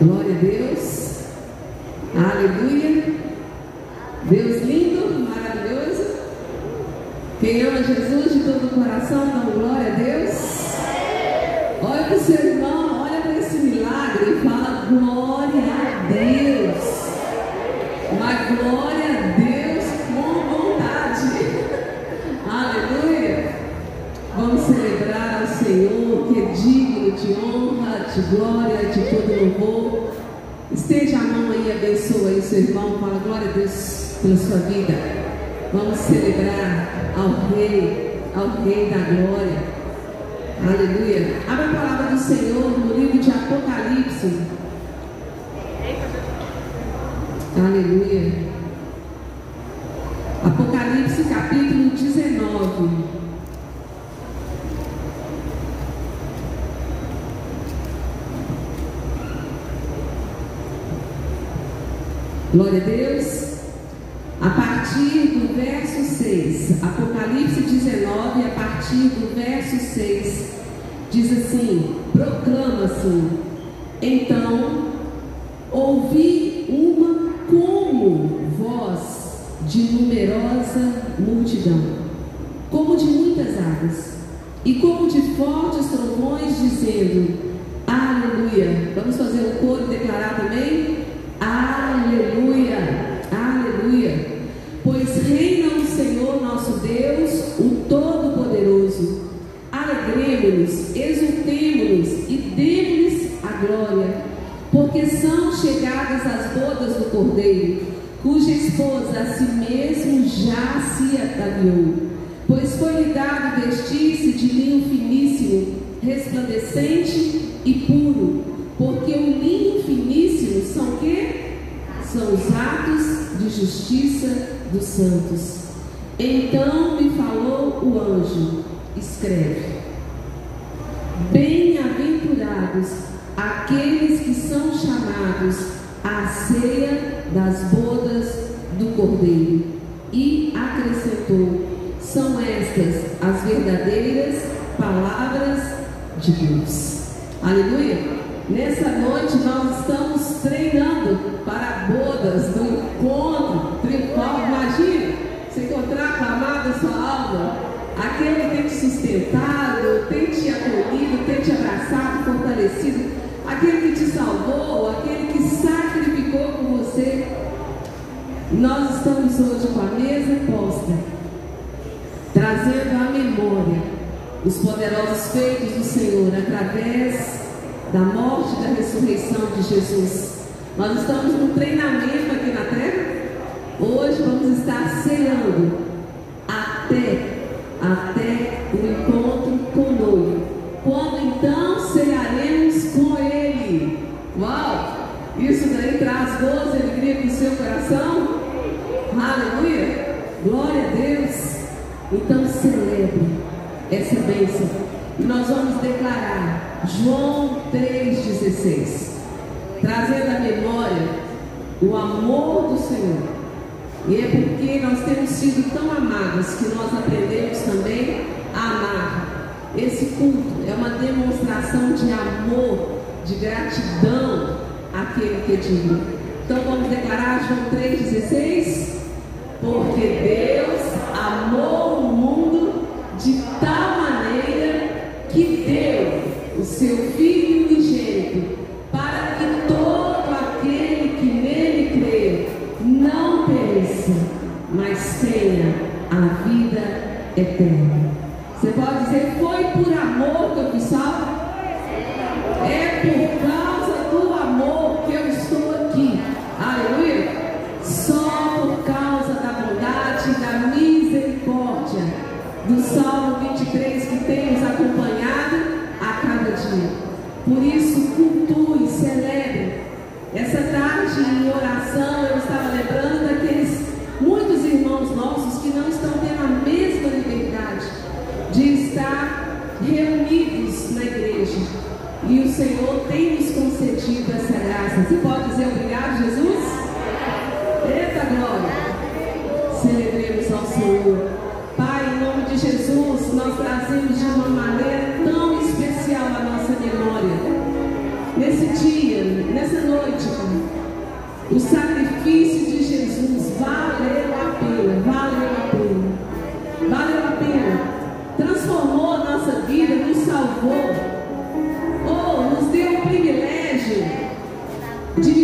Glória a Deus. Aleluia. Deus lindo, maravilhoso. Quem ama Jesus de todo o coração, dá glória a Deus. Olha para o seu irmão, olha para esse milagre e fala glória a Deus. Uma glória a Deus com vontade. Aleluia. Vamos celebrar ao Senhor que é digno de honra, de glória, de todo louvor. Esteja a mão aí, abençoa aí seu irmão, fala glória a Deus pela sua vida. Vamos celebrar ao Rei, ao Rei da Glória. Aleluia. Abra a palavra do Senhor no livro de Apocalipse. Aleluia. Apocalipse capítulo 19. Glória a Deus. A partir do verso 6, Apocalipse 19, a partir do verso 6, diz assim: proclama-se. Então, ouvi uma como voz de numerosa multidão, como de muitas águas, e como de fortes trovões, dizendo: Aleluia. Vamos fazer o coro e declarar também? Aleluia, aleluia. Pois reina o Senhor nosso Deus, o Todo-Poderoso. Alegremos-nos, exultemos-nos e demos-lhes a glória, porque são chegadas as bodas do Cordeiro, cuja esposa a si mesmo já se ataviou. Pois foi-lhe dado vestir-se de linho finíssimo, resplandecente e puro, porque o linho finíssimo são o quê? São os atos de justiça dos santos. Então me falou o anjo: escreve. Bem-aventurados aqueles que são chamados à ceia das bodas do Cordeiro. E acrescentou: são estas as verdadeiras palavras de Deus. Aleluia! Nessa noite nós estamos treinando para bodas do encontro triunfal. Imagina se encontrar com a amada sua alma, aquele que tem te sustentado, tem te acolhido, tem te abraçado, fortalecido, aquele que te salvou, aquele que sacrificou por você. Nós estamos hoje com a mesa posta, trazendo à memória os poderosos feitos do Senhor através da morte e da ressurreição de Jesus. Nós estamos no treinamento aqui na terra. Hoje vamos estar ceando essa bênção. E nós vamos declarar João 3,16, trazendo à memória o amor do Senhor. E é porque nós temos sido tão amadas que nós aprendemos também a amar. Esse culto é uma demonstração de amor, de gratidão àquele que é digno. Então vamos declarar João 3,16? Porque Deus amou o Gracias. Thank you.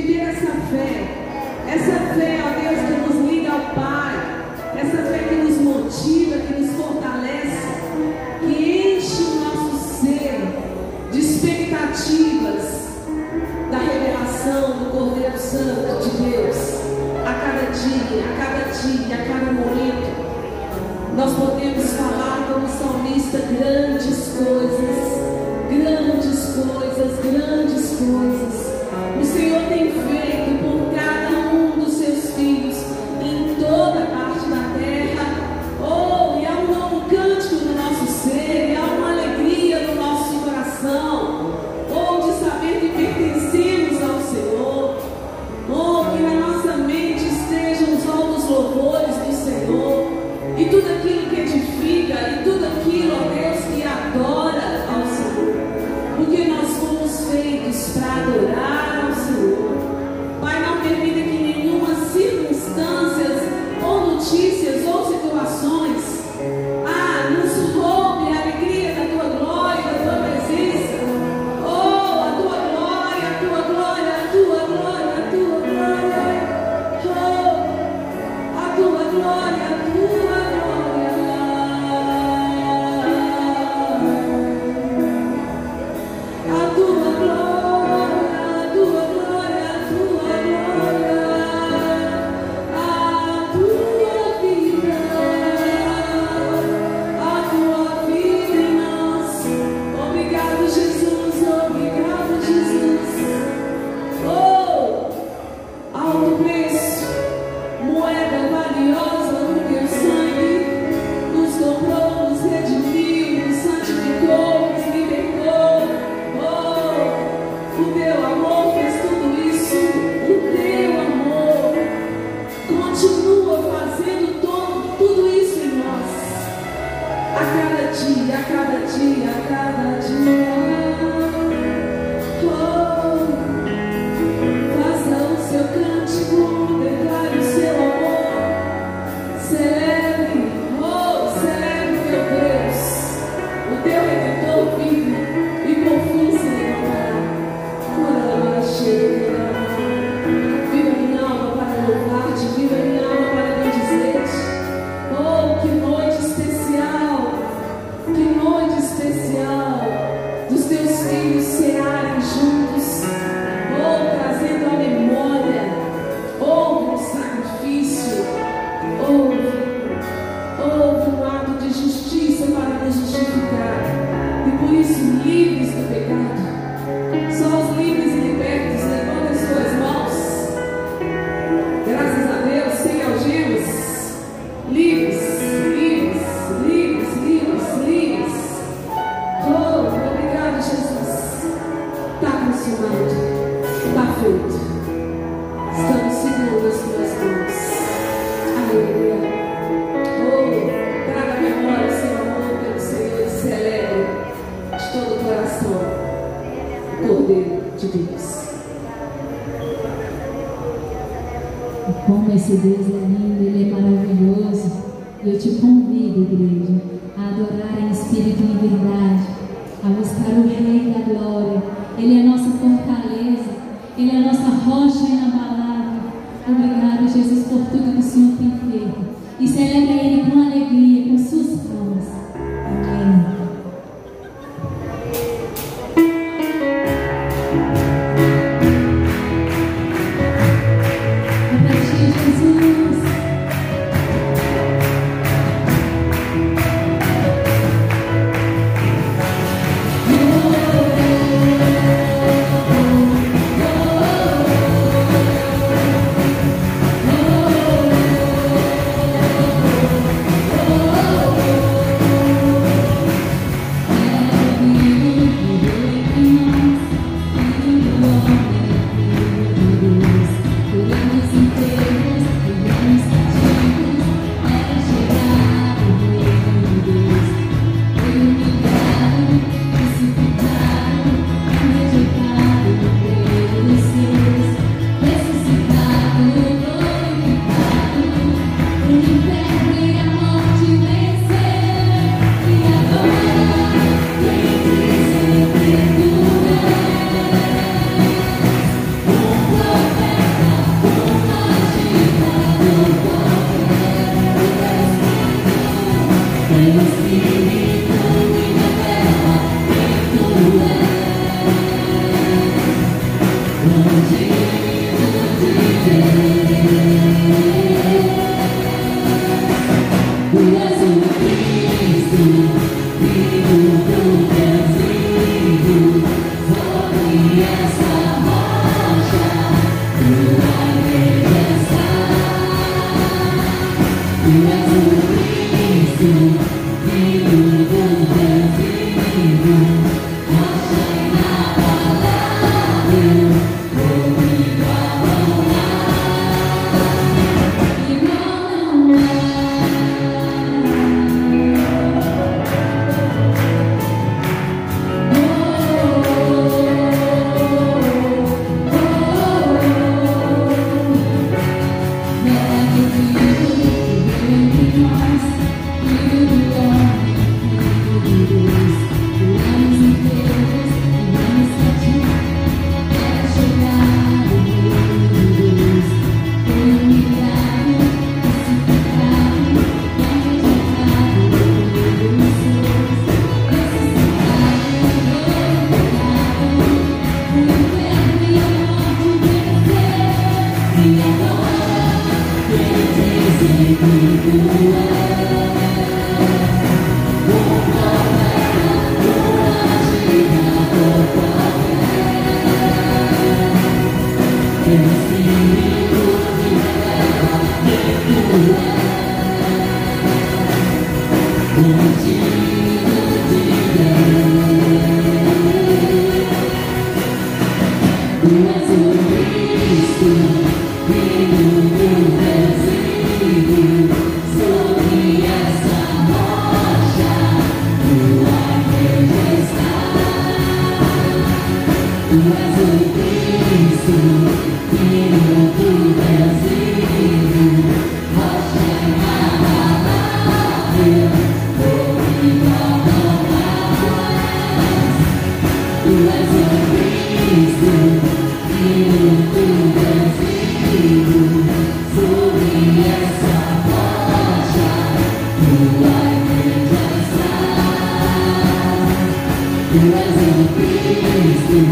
Because I praise you,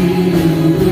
you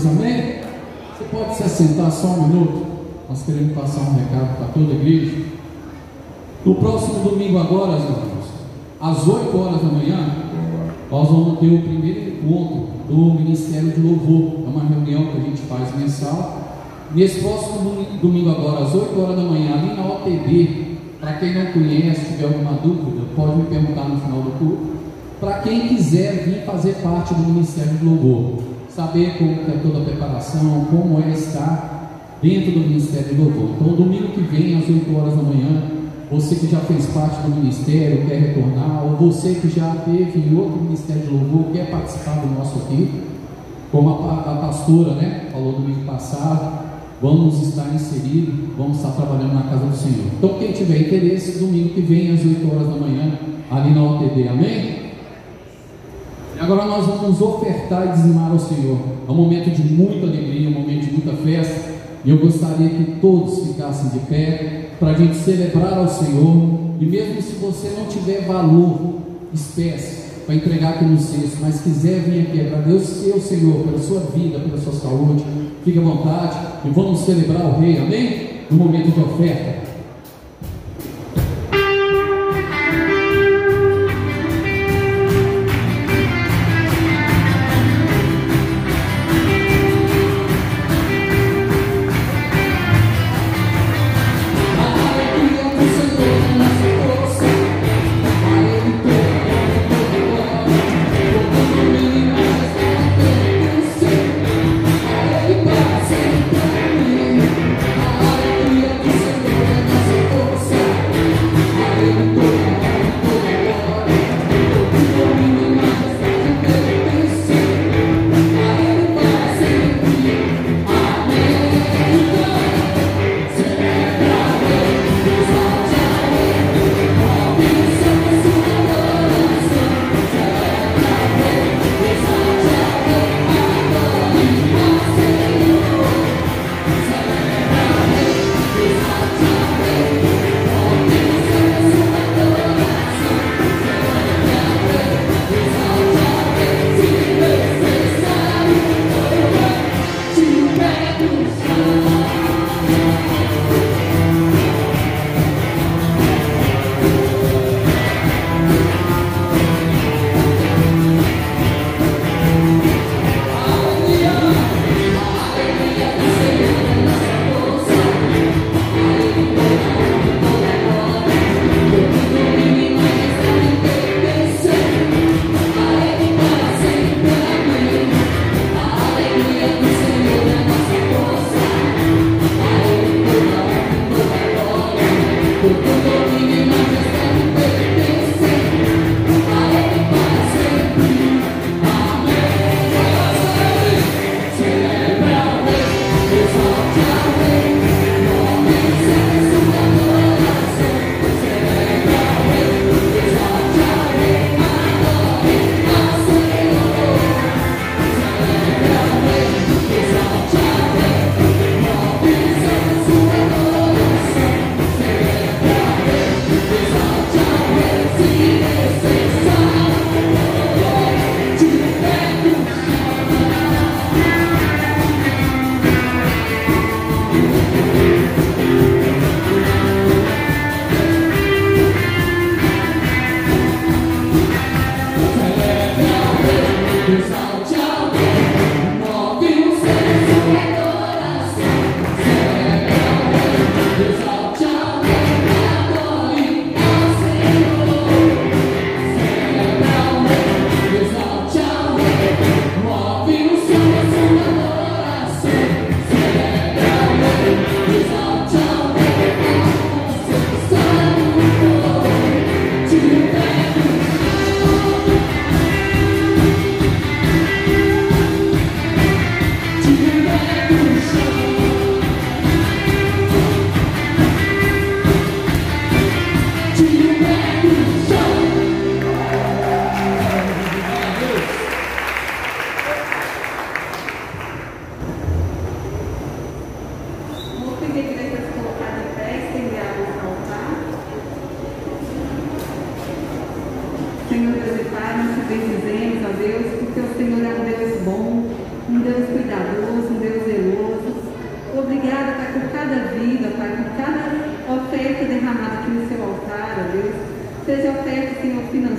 Deus, amém? Você pode se assentar só um minuto? Nós queremos passar um recado para toda a igreja. No próximo domingo agora, irmãos, às 8 horas da manhã, nós vamos ter o primeiro encontro do Ministério de Louvor. É uma reunião que a gente faz mensal. Nesse próximo domingo agora, às 8 horas da manhã, ali na OTB, para quem não conhece, tiver alguma dúvida, pode me perguntar no final do culto. Para quem quiser vir fazer parte do Ministério de Louvor, saber como é toda a preparação, como é estar dentro do Ministério de Louvor. Então, domingo que vem, às 8 horas da manhã, você que já fez parte do ministério, quer retornar, ou você que já teve em outro ministério de louvor, quer participar do nosso aqui, como a, a pastora né, falou domingo passado, vamos estar inseridos, vamos estar trabalhando na casa do Senhor. Então, quem tiver interesse, domingo que vem, às 8 horas da manhã, ali na OTD, amém? Agora nós vamos ofertar e dizimar ao Senhor. É um momento de muita alegria, um momento de muita festa. E eu gostaria que todos ficassem de pé para a gente celebrar ao Senhor. E mesmo se você não tiver valor, espécie, para entregar aqui no cesto, mas quiser vir aqui agradecer ao Senhor pela sua vida, pela sua saúde, fique à vontade e vamos celebrar o Rei, amém? No momento de oferta.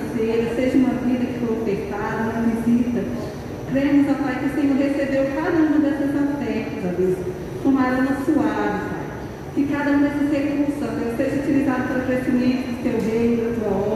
Financeira, seja uma vida que foi ofertada, uma visita. Cremos, ó Pai, que o Senhor recebeu cada uma dessas ofertas, ó Deus, com aroma suave, Pai. Que cada um desses recursos, ó Deus, seja utilizado para o crescimento do teu reino, da tua obra.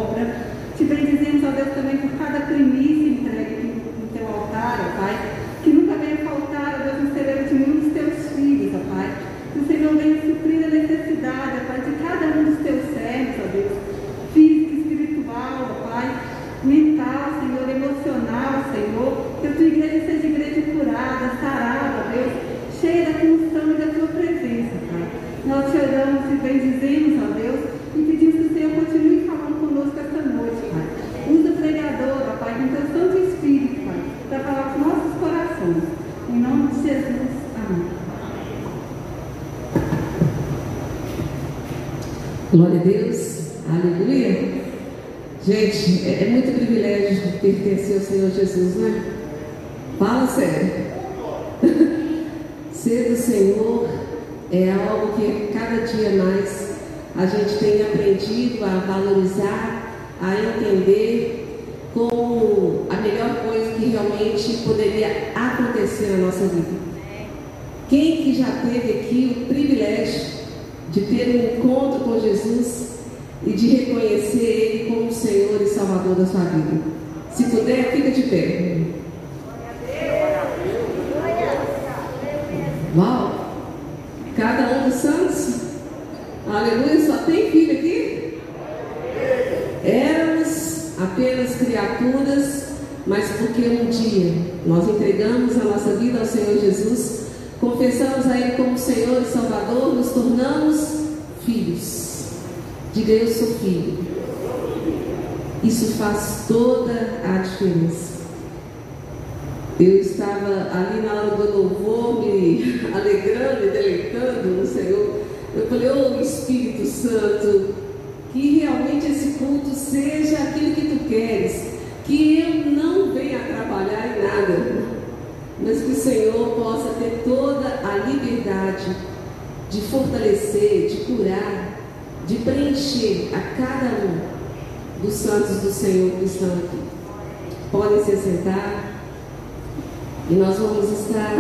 E nós vamos estar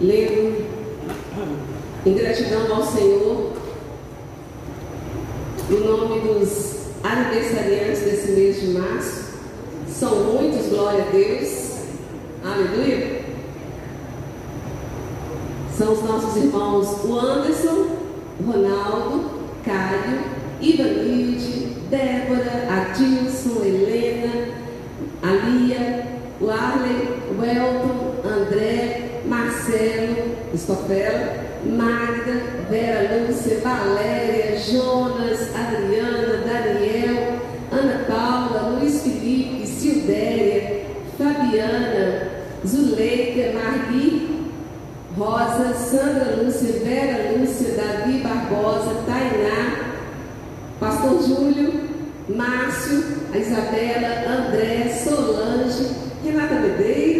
lendo em gratidão ao Senhor o nome dos aniversariantes desse mês de março. São muitos, glória a Deus. Aleluia. São os nossos irmãos o Anderson, Ronaldo, Caio, Ivanilde, Débora, Adilson, o Elton, André, Marcelo, Estofela, Magda, Vera Lúcia, Valéria, Jonas, Adriana, Daniel, Ana Paula, Luiz Felipe, Silvéria, Fabiana, Zuleika, Margui, Rosa, Sandra Lúcia, Vera Lúcia, Davi Barbosa, Tainá, Pastor Júlio, Márcio, Isabela, André, Solange, Renata Medeiros,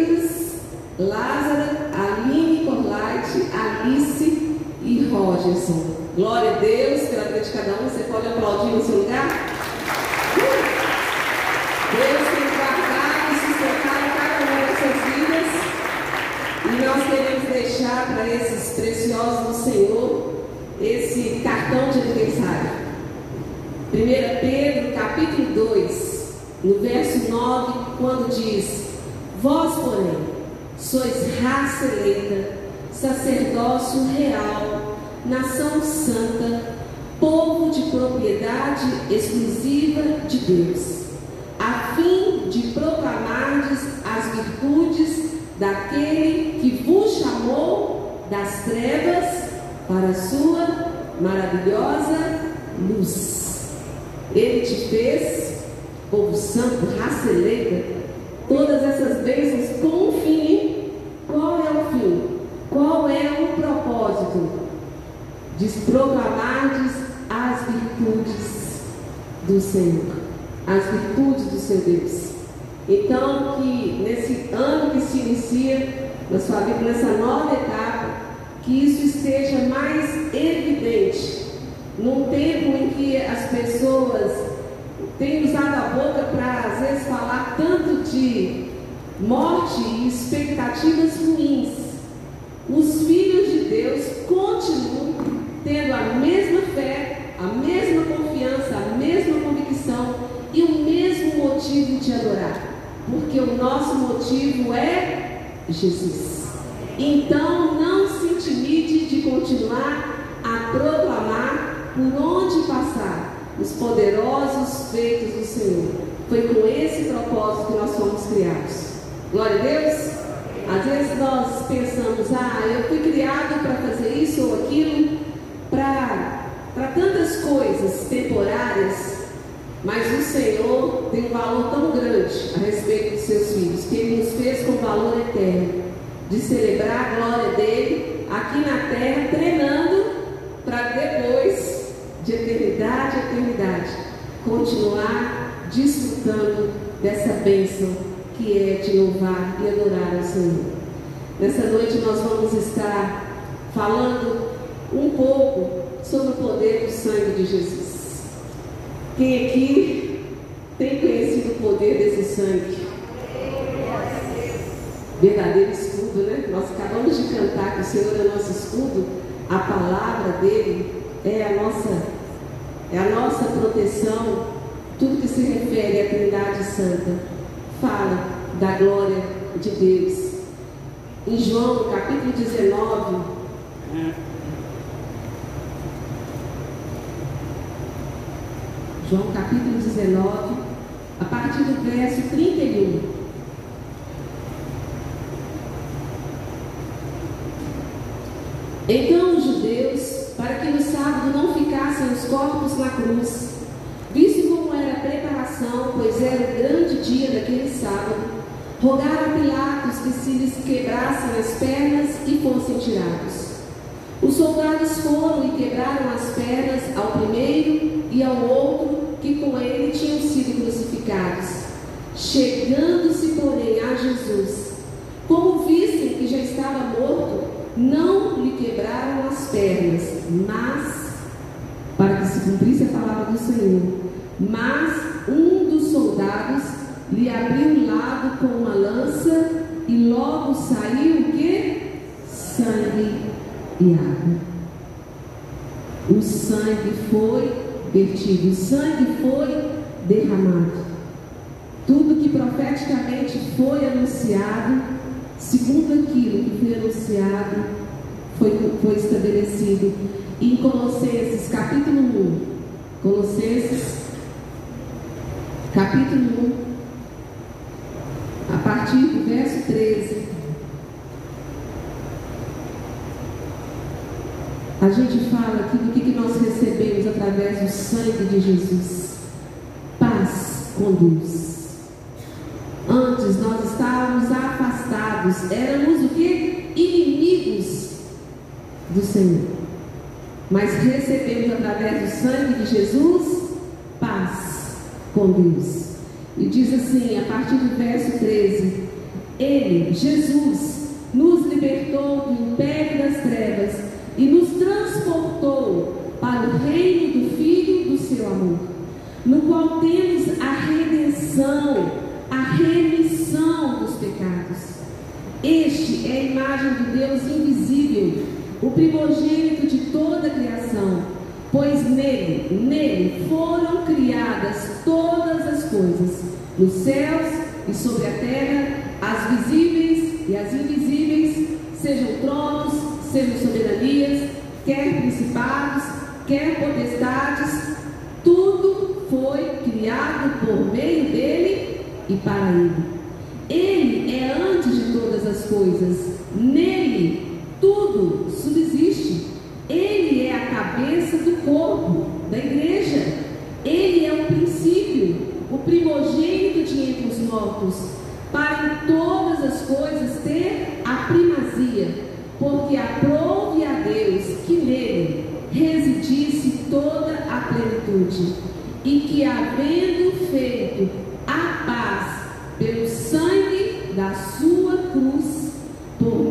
Lázara, Aline Corlate, Alice e Rogerson. Glória a Deus pela vida de cada um. Você pode aplaudir no seu lugar? Uh! Deus tem guardado e sustentado cada uma dessas vidas. E nós queremos deixar para esses preciosos do Senhor esse cartão de aniversário. 1 Pedro capítulo 2, no verso 9, quando diz: Vós, porém, sois raça eleita, sacerdócio real, nação santa, povo de propriedade exclusiva de Deus, a fim de proclamardes as virtudes daquele que vos chamou das trevas para a sua maravilhosa luz. Ele te fez, povo santo, raça eleita, todas essas bênçãos com um fim. Qual é o fim? Qual é o propósito? De proclamardes as virtudes do Senhor, as virtudes do seu Deus. Então, que nesse ano que se inicia, na sua vida, nessa nova etapa, que isso esteja mais evidente. Num tempo em que as pessoas têm usado a boca para, às vezes, falar tanto de morte e expectativas ruins, os filhos de Deus continuam tendo a mesma fé, a mesma confiança, a mesma convicção e o mesmo motivo de adorar, porque o nosso motivo é Jesus. Então não se intimide de continuar a proclamar por onde passar os poderosos feitos do Senhor. Foi com esse propósito que nós fomos criados. Glória a Deus. Às vezes nós pensamos, ah, eu fui criado para fazer isso ou aquilo, para tantas coisas temporárias, mas o Senhor tem um valor tão grande a respeito dos seus filhos, que Ele nos fez com valor eterno, de celebrar a glória dele aqui na terra, treinando para depois, de eternidade a eternidade, continuar desfrutando dessa bênção que é de louvar e adorar ao Senhor. Nessa noite nós vamos estar falando um pouco sobre o poder do sangue de Jesus. Quem aqui tem conhecido o poder desse sangue? Verdadeiro escudo, né? Nós acabamos de cantar que o Senhor é nosso escudo, a palavra dele é a nossa, é a nossa proteção, tudo que se refere à Trindade Santa fala da glória de Deus. Em João capítulo 19, João capítulo 19, a partir do verso 31. Então os judeus, para que no sábado não ficassem os corpos na cruz, visto como era a preparação, pois era o grande dia daquele sábado, rogaram a Pilatos que se lhes quebrassem as pernas e fossem tirados. Os soldados foram e quebraram as pernas ao primeiro e ao outro que com ele tinham sido crucificados. Chegando-se, porém, a Jesus, como vissem que já estava morto, não lhe quebraram as pernas, mas, para que se cumprisse a palavra do Senhor, mas um dos soldados lhe abriu o lado com uma lança e logo saiu o que? Sangue e água. O sangue foi vertido, o sangue foi derramado. Tudo que profeticamente foi anunciado, segundo aquilo que foi anunciado, foi, foi estabelecido. Em Colossenses capítulo 1, Colossenses capítulo 1, a partir do verso 13. A gente fala aqui do que, que nós recebemos através do sangue de Jesus. Paz com Senhor. Mas recebemos através do sangue de Jesus paz com Deus. E diz assim, a partir do verso 13: Ele, Jesus, nos libertou do império das trevas e nos transportou para o reino do Filho do seu amor, no qual temos a redenção, a remissão dos pecados. Este é a imagem do Deus invisível, o primogênito de toda a criação, pois nele, nele foram criadas todas as coisas, nos céus e sobre a terra, as visíveis e as invisíveis, sejam tronos, sejam soberanias, quer principados, quer potestades, tudo foi criado por meio dele e para ele. Ele é antes de todas as coisas, nele tudo subsiste. Ele é a cabeça do corpo, da igreja. Ele é o princípio, o primogênito de entre os mortos, para em todas as coisas ter a primazia porque aprove a Deus que nele residisse toda a plenitude, e que, havendo feito a paz pelo sangue da sua cruz, por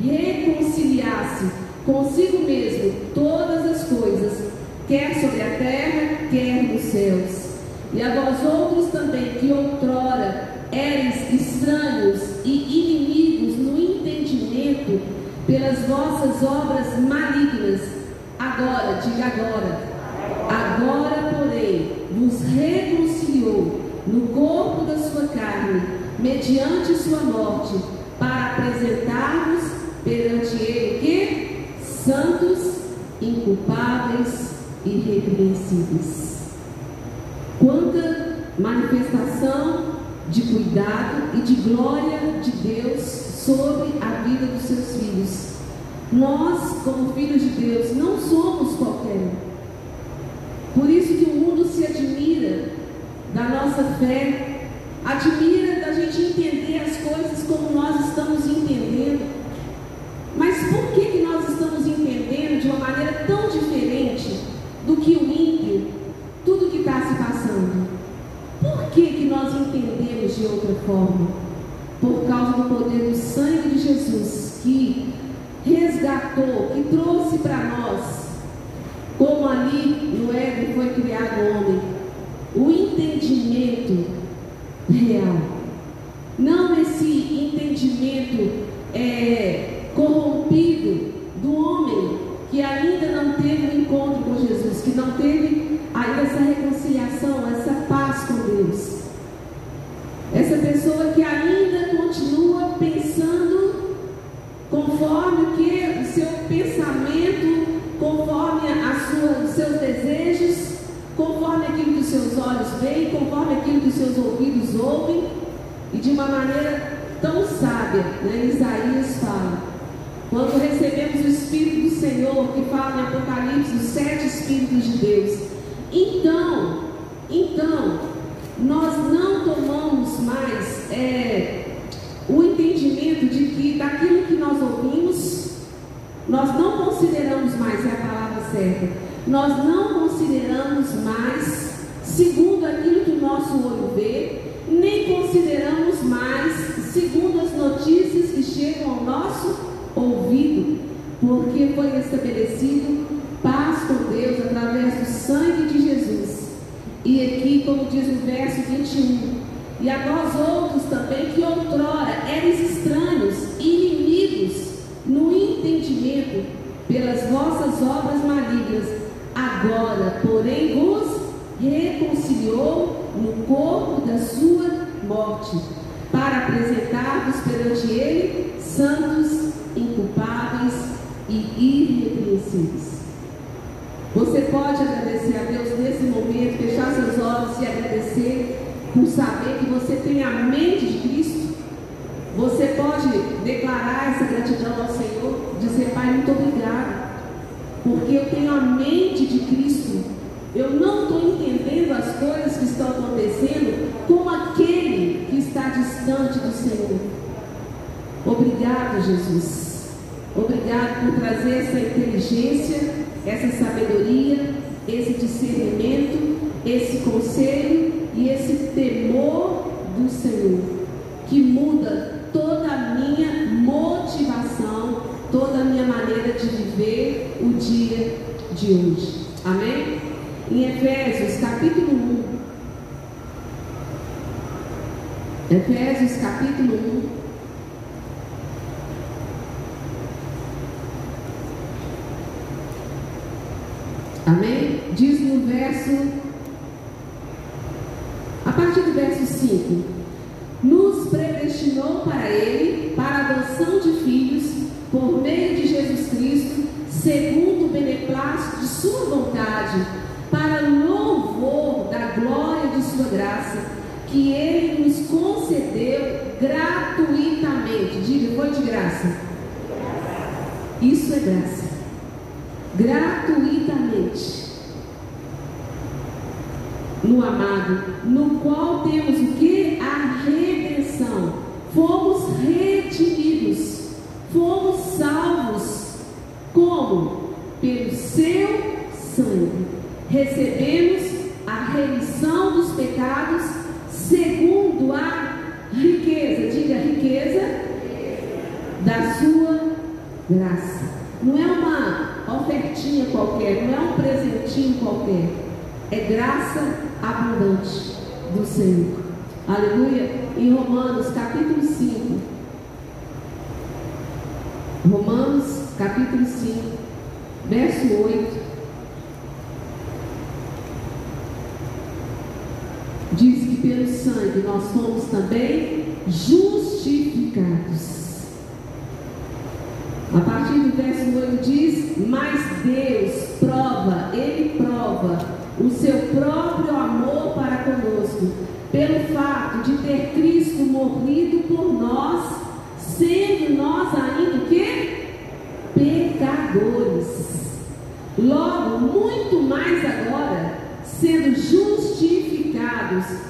reconciliasse consigo mesmo todas as coisas, quer sobre a terra, quer nos céus. E a vós outros também, que outrora eres estranhos e inimigos no entendimento pelas vossas obras malignas, agora, diga agora, agora, porém, vos reconciliou no corpo da sua carne, mediante sua morte, para apresentar-vos perante ele que santos, inculpáveis e irrepreensíveis. Manifestação de cuidado e de glória de Deus sobre a vida dos seus filhos. Nós, como filhos de Deus, não somos qualquer. Por isso que o mundo se admira da nossa fé, admira da gente entender as coisas como nós e irrepreensíveis. Você pode agradecer a Deus nesse momento, fechar seus olhos e agradecer por saber que você tem a mente de Cristo. Você pode declarar essa gratidão ao Senhor, dizer, Pai, muito obrigado, porque eu tenho a mente de Cristo. Eu não estou entendendo as coisas que estão acontecendo como aquele que está distante do Senhor. Obrigado, Jesus. Por trazer essa inteligência, essa sabedoria, esse discernimento, esse conselho e esse temor do Senhor, que muda toda a minha motivação, toda a minha maneira de viver o dia de hoje. Amém? Em Efésios capítulo 1. Efésios capítulo 1. prova o seu próprio amor para conosco, pelo fato de ter Cristo morrido por nós, sendo nós ainda que pecadores. Logo, muito mais agora, sendo justificados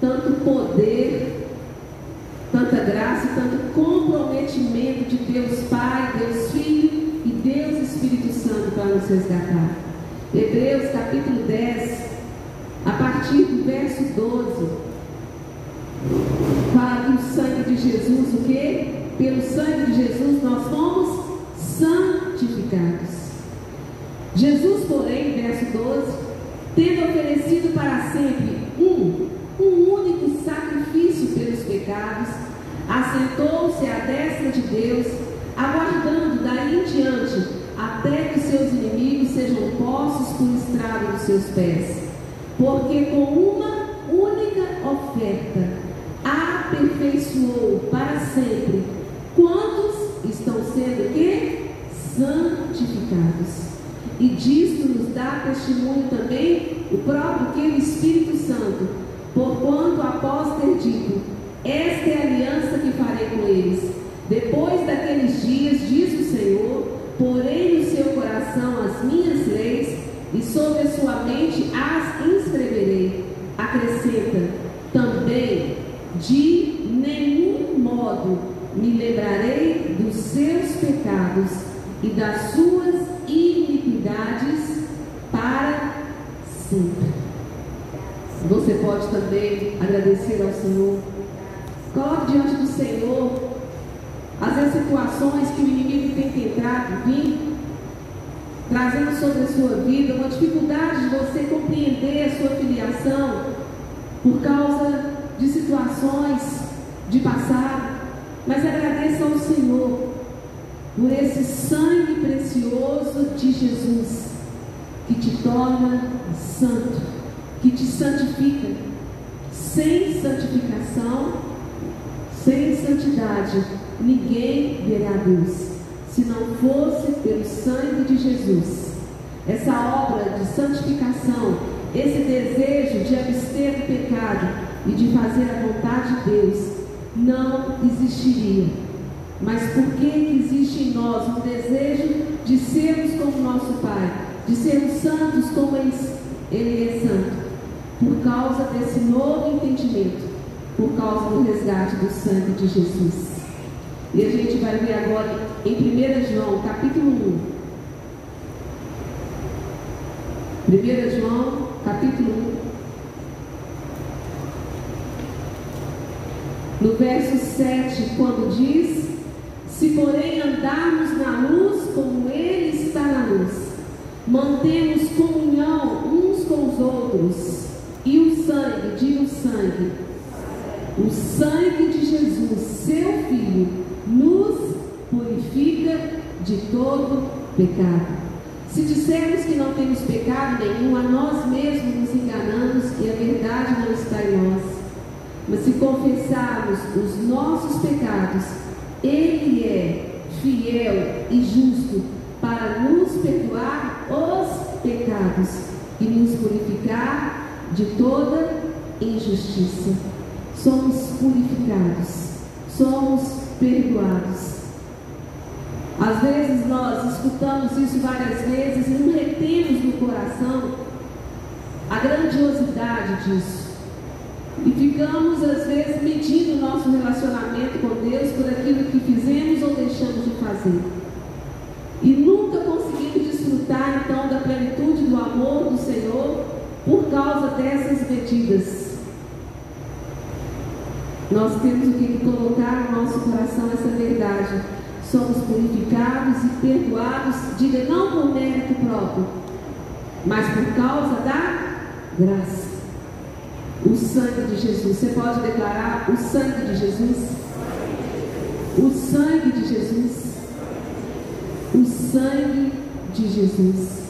tanto poder, tanta graça, tanto comprometimento de Deus Pai, Deus Filho e Deus Espírito Santo para nos resgatar. Hebreus capítulo 10, a partir do verso 12, fala que o sangue de Jesus, o que? Pelo sangue de Jesus nós fomos santificados. Jesus, porém, verso 12, tendo oferecido para sempre seus pés, porque com uma única oferta aperfeiçoou para sempre. Quantos estão sendo que santificados. E disto nos dá testemunho também o próprio que o Espírito sua vida, uma dificuldade de você compreender a sua filiação por causa de situações de passado. Mas agradeça ao Senhor por esse sangue precioso de Jesus que te torna santo, que te santifica. Sem santificação, sem santidade, ninguém verá a Deus, se não fosse pelo sangue de Jesus. Santificação, esse desejo de abster do pecado e de fazer a vontade de Deus, não existiria. Mas por que existe em nós um desejo de sermos como nosso Pai, de sermos santos como Ele é santo? Por causa desse novo entendimento, por causa do resgate do sangue de Jesus. E a gente vai ver agora em 1 João, capítulo 1. 1 João, capítulo 1. No verso 7, quando diz: Se porém andarmos na luz como Ele está na luz, mantemos comunhão uns com os outros, e o sangue, diga o sangue, o sangue de Jesus, seu Filho, nos purifica de todo pecado. Se dissermos que não temos pecado nenhum, a nós mesmos nos enganamos e a verdade não está em nós. Mas se confessarmos os nossos pecados, Ele é fiel e justo para nos perdoar os pecados e nos purificar de toda injustiça. Somos purificados, somos perdoados. Às vezes nós escutamos isso várias vezes e não retemos no coração a grandiosidade disso. E ficamos, às vezes, medindo o nosso relacionamento com Deus por aquilo que fizemos ou deixamos de fazer. E nunca conseguimos desfrutar, então, da plenitude do amor do Senhor por causa dessas medidas. Nós temos que colocar no nosso coração essa verdade. Somos purificados e perdoados, diga não por mérito próprio, mas por causa da graça. O sangue de Jesus. Você pode declarar o sangue de Jesus? O sangue de Jesus. O sangue de Jesus.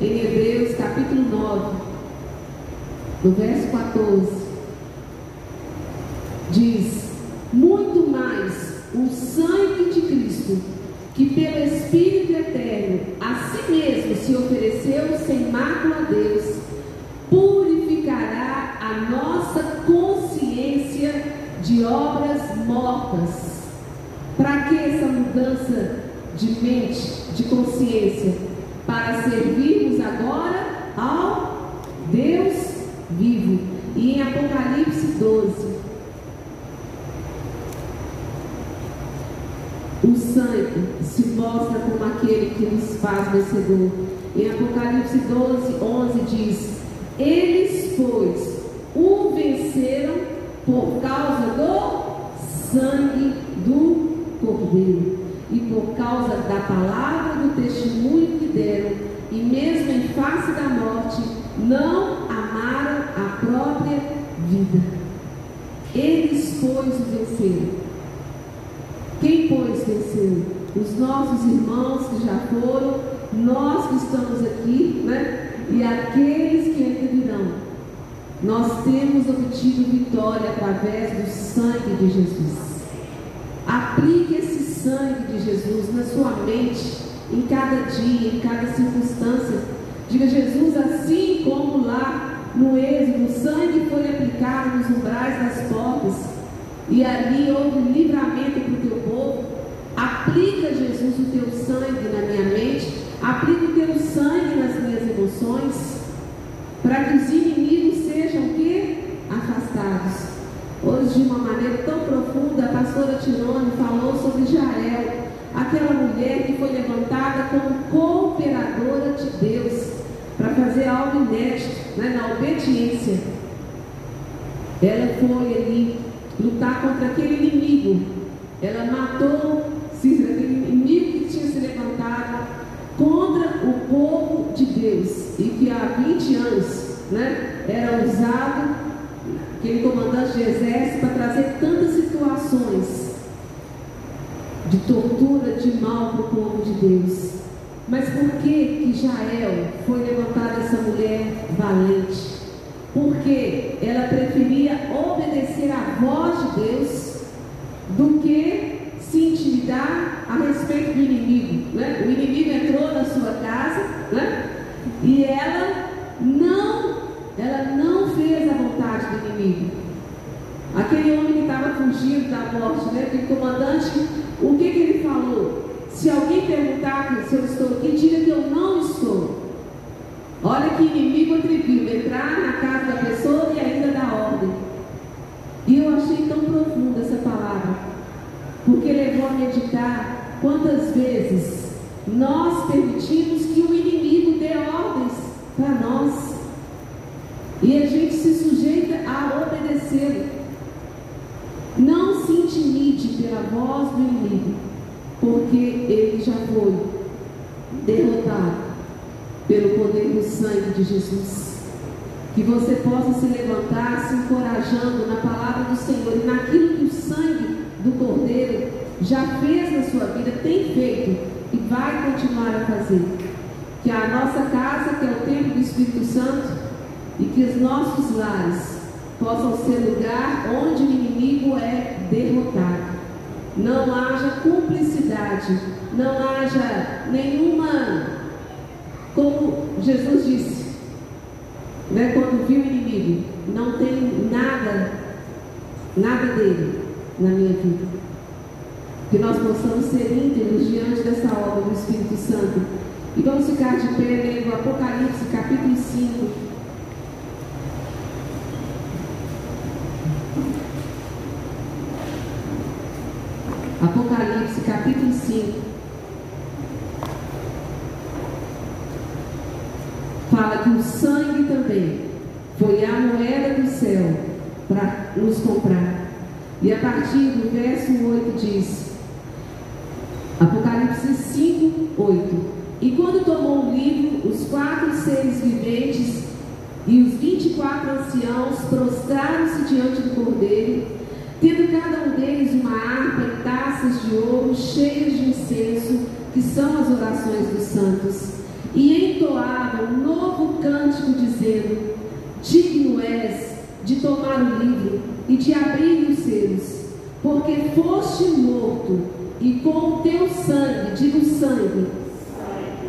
Em Hebreus capítulo 9, no verso 14 diz: muito o sangue de Cristo, que pelo Espírito eterno a si mesmo se ofereceu sem mácula a Deus, purificará a nossa consciência de obras mortas. Para que essa mudança de mente, de consciência? Para servirmos agora ao Deus vivo. E em Apocalipse 12, O sangue se mostra como aquele que nos faz vencedor. Em Apocalipse 12, 11 diz: Eles, pois, o venceram por causa do sangue do Cordeiro e por causa da palavra do testemunho que deram, e mesmo em face da morte, não amaram a própria vida. Eles, pois, o venceram quem, venceu? Os nossos irmãos que já foram, nós que estamos aqui, né? E aqueles que ainda virão. Nós temos obtido vitória através do sangue de Jesus. Aplique esse sangue de Jesus na sua mente, em cada dia, em cada circunstância. Diga, Jesus, assim como lá no êxodo, o sangue foi aplicado nos umbrais das portas e ali houve livramento para o teu povo. Aplica, Jesus, o teu sangue na minha mente, aplica o teu sangue nas minhas emoções, para que os inimigos sejam o quê? Afastados. Hoje, de uma maneira tão profunda, a pastora Tirone falou sobre Jael, aquela mulher que foi levantada como cooperadora de Deus para fazer algo inédito, né, na obediência. Ela foi ali lutar contra aquele inimigo. Ela matou levantado contra o povo de Deus e que há 20 anos né, era usado aquele comandante de exército para trazer tantas situações tortura, de mal para o povo de Deus. Mas por que que Jael foi levantada essa mulher valente? Porque ela preferia obedecer à voz de Deus do que se intimidar a respeito do inimigo. Né? O inimigo entrou na sua casa né? e ela não, ela não fez a vontade do inimigo. Aquele homem que estava fugindo da morte, né? aquele comandante, o que, que ele falou? Se alguém perguntar se eu estou aqui, diga que eu não estou. Olha que inimigo atrevido, entrar na casa da pessoa e ainda dar ordem. E eu achei tão profunda essa palavra, levou a meditar quantas vezes nós permitimos que o inimigo dê ordens para nós. E a gente se sujeita a obedecê-lo. Não se intimide pela voz do inimigo, porque ele já foi derrotado pelo poder do sangue de Jesus. Que você possa se levantar se encorajando na palavra do Senhor e naquilo que o sangue do Cordeiro já fez na sua vida, tem feito e vai continuar a fazer. Que a nossa casa, que é o templo do Espírito Santo, e que os nossos lares possam ser lugar onde o inimigo é derrotado. Não haja cumplicidade, não haja nenhuma, como Jesus disse, né, quando viu o inimigo, não tem nada, nada dele na minha vida. Que nós possamos ser íntegros diante dessa obra do Espírito Santo. E vamos ficar de pé lendo Apocalipse capítulo 5. Apocalipse capítulo 5. Fala que o sangue também foi a moeda do céu para nos comprar. E a partir do verso 8 diz: Apocalipse 5, 8. E quando tomou o livro, os quatro seres viventes e os vinte e quatro anciãos prostraram-se diante do cordeiro tendo cada um deles uma harpa e taças de ouro cheias de incenso, que são as orações dos santos, e entoavam um novo cântico, dizendo: Digno és de tomar o livro e de abrir os selos, porque foste morto, e com o teu sangue, digo sangue,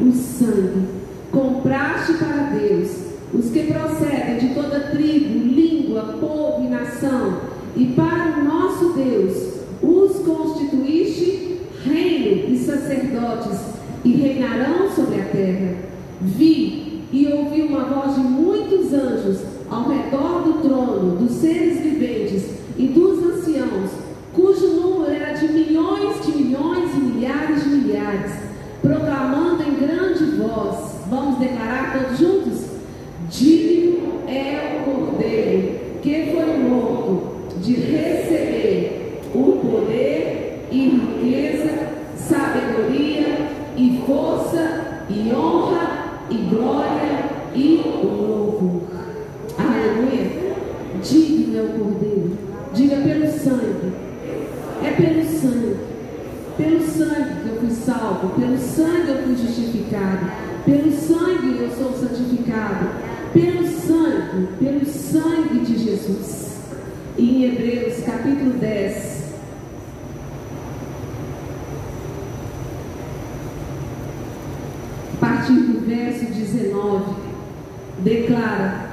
o sangue, compraste para Deus os que procedem de toda tribo, língua, povo e nação. E para o nosso Deus os constituíste reino e sacerdotes, e reinarão sobre a terra. Vi e ouvi uma voz de muitos anjos ao redor do trono, dos seres viventes e dos anciãos, cujo número era de milhões de milhões e milhares de milhares, proclamando em grande Vamos declarar todos juntos? Digno é o cordeiro que foi morto de receber o poder e riqueza, sabedoria e força e honra e glória e louvor. Aleluia. Digno é o Cordeiro. Diga pelo sangue. É pelo sangue. Pelo sangue que eu fui salvo. Pelo sangue eu fui justificado. Pelo sangue eu sou santificado. Pelo sangue, pelo sangue de Jesus em Hebreus capítulo 10. A partir do verso 19, declara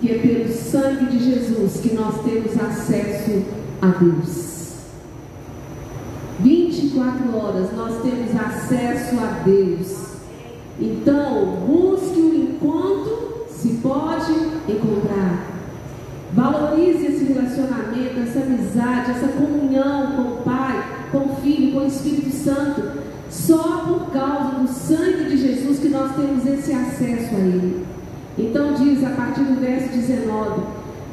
que é pelo sangue de Jesus que nós temos acesso a Deus. 24 horas nós temos acesso a Deus. Então, busque-o enquanto se pode encontrar. Valorize esse relacionamento, essa amizade, essa comunhão com o Pai, com o Filho, com o Espírito Santo. Só por causa do sangue de Jesus que nós temos esse acesso a Ele. Então diz a partir do verso 19: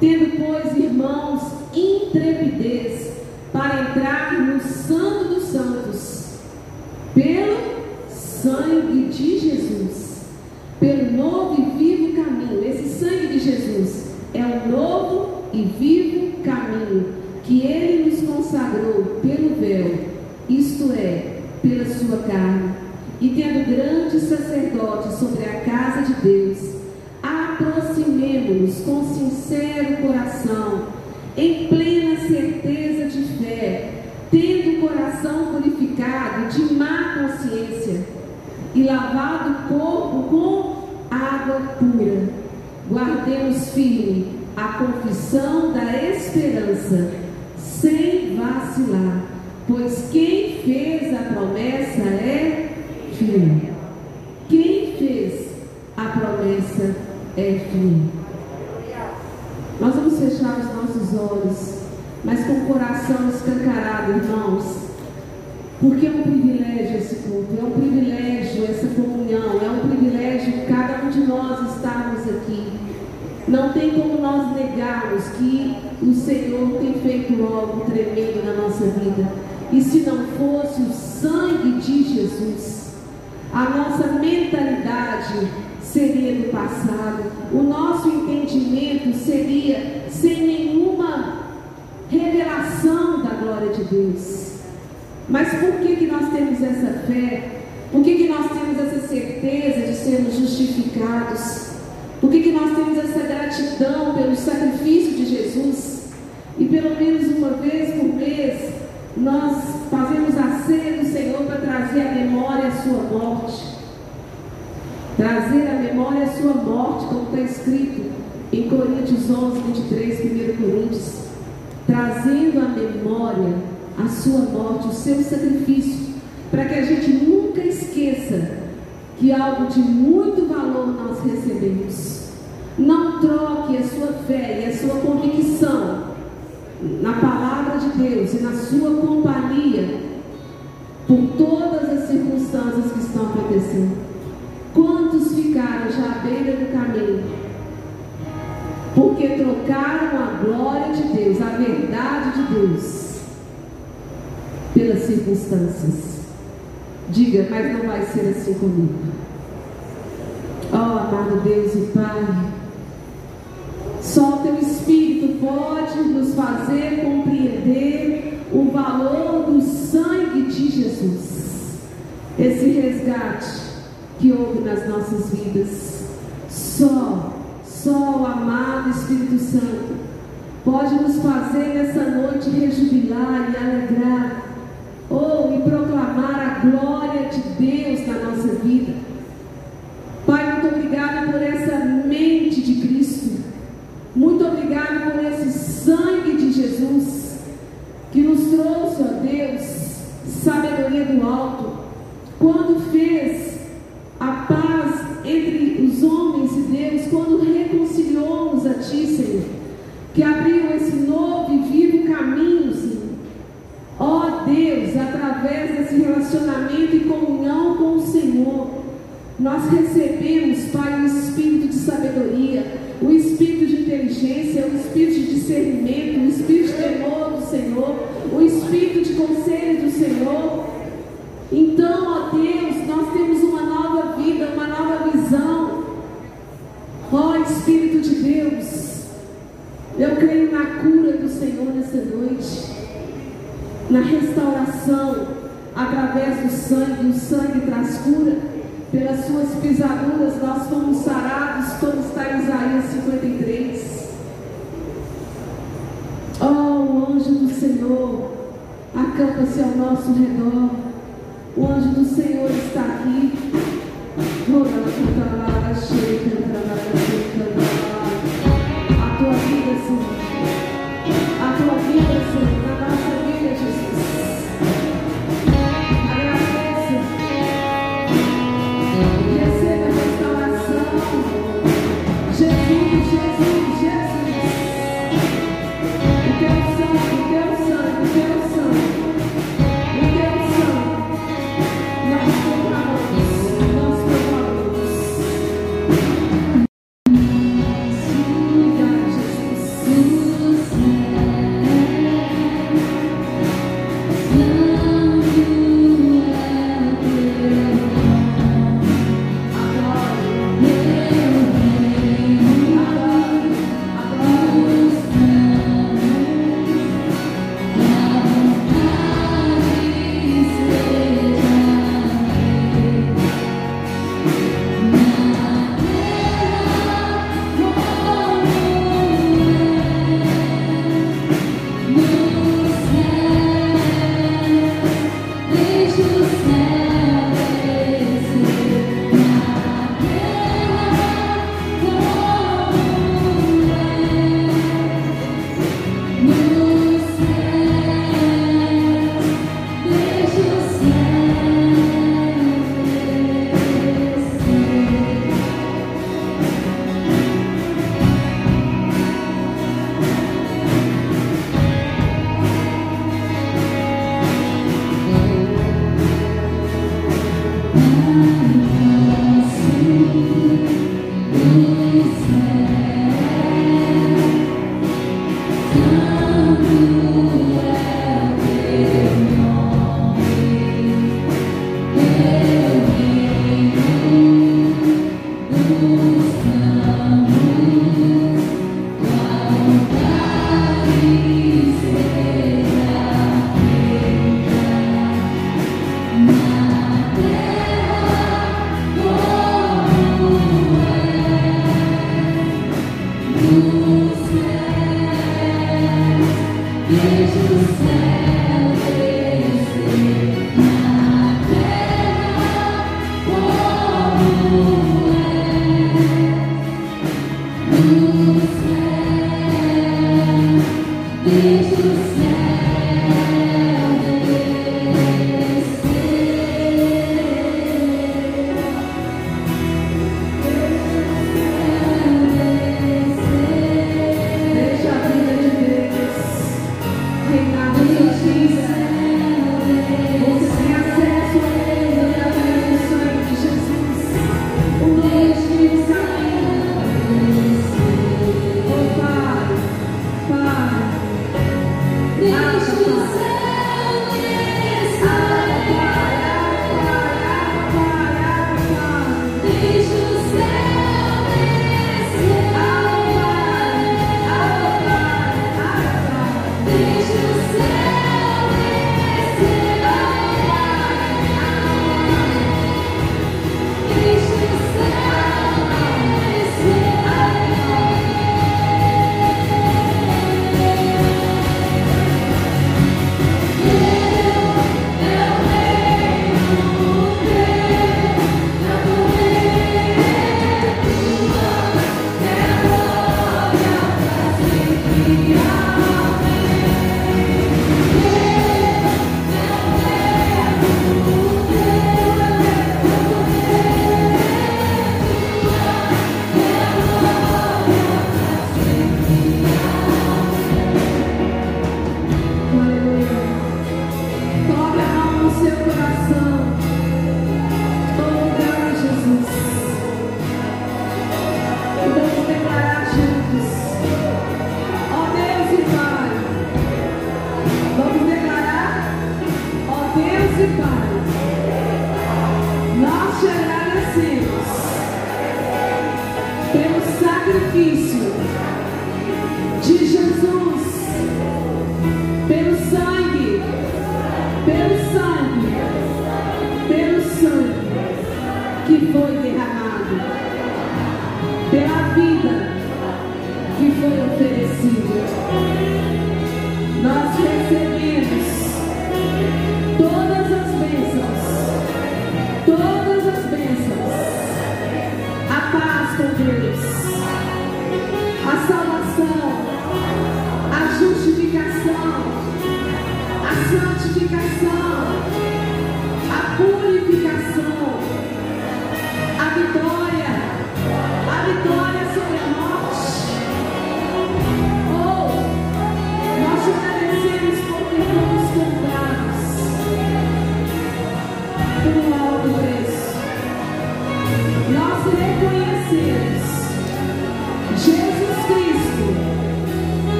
Tendo, pois, irmãos, intrepidez para entrar no Santo dos Santos, pelo sangue de Jesus, pelo novo e vivo caminho, esse sangue de Jesus é o novo e vivo caminho que ele nos consagrou pelo véu, isto é, sua carne, e tendo grande sacerdote sobre a casa de Deus, aproximemo-nos com sincero coração, em plena certeza de fé, tendo o coração purificado de má consciência e lavado o corpo com água pura. Guardemos firme a confissão da esperança, sem vacilar, pois quem fez a promessa é fiel. Quem fez a promessa é fiel. Nós vamos fechar os nossos olhos, mas com o coração escancarado, irmãos. Porque é um privilégio esse culto, é um privilégio essa comunhão, é um privilégio cada um de nós estarmos aqui. Não tem como nós negarmos que o Senhor tem feito algo tremendo na nossa vida. E se não fosse o sangue de Jesus, a nossa mentalidade seria do passado, o nosso entendimento seria sem nenhuma revelação da glória de Deus. Mas por que, que nós temos essa fé? Por que, que nós temos essa certeza de sermos justificados? Por que, que nós temos essa gratidão pelo sacrifício de Jesus? E pelo menos uma vez por mês nós fazemos a ceia do Senhor para trazer à memória a sua morte. Trazer à memória a sua morte, como está escrito em Coríntios 11, 23, 1 Coríntios. Trazendo à memória a sua morte, o seu sacrifício, para que a gente nunca esqueça que algo de muito valor nós recebemos. Não troque a sua fé e a sua convicção na palavra de Deus e na sua companhia por todas as circunstâncias que estão acontecendo. Quantos ficaram já à beira do caminho? Porque trocaram a glória de Deus, a verdade de Deus pelas circunstâncias. Diga, mas não vai ser assim comigo. Oh, amado Deus e Pai, só o Teu Espírito pode nos fazer compreender o valor do sangue de Jesus. Esse resgate que houve nas nossas vidas. Só, só o amado Espírito Santo pode nos fazer nessa noite rejubilar e alegrar Oh, e proclamar a glória de Deus na nossa vida. Pai, muito obrigado por essa mente de Cristo. Muito obrigado por esse sangue de Jesus que nos trouxe, ó Deus, sabedoria do alto. Quando fez a paz entre os homens e Deus, quando reconciliou-nos a Ti, Senhor, que abriu esse novo e vivo caminho, Senhor Ó Deus, através desse relacionamento e comunhão com o Senhor, nós recebemos, Pai, o espírito de sabedoria, o espírito inteligência, o espírito de discernimento, o espírito de temor do Senhor, o espírito de conselho do Senhor. Então, ó Deus, nós temos uma nova vida, uma nova visão. Ó Espírito de Deus, eu creio na cura do Senhor nessa noite na restauração através do sangue, o sangue traz cura. Pelas suas pisaduras nós fomos sarados, como está em Isaías 53. Oh, o anjo do Senhor acampa-se ao nosso redor. O anjo do Senhor está aqui. A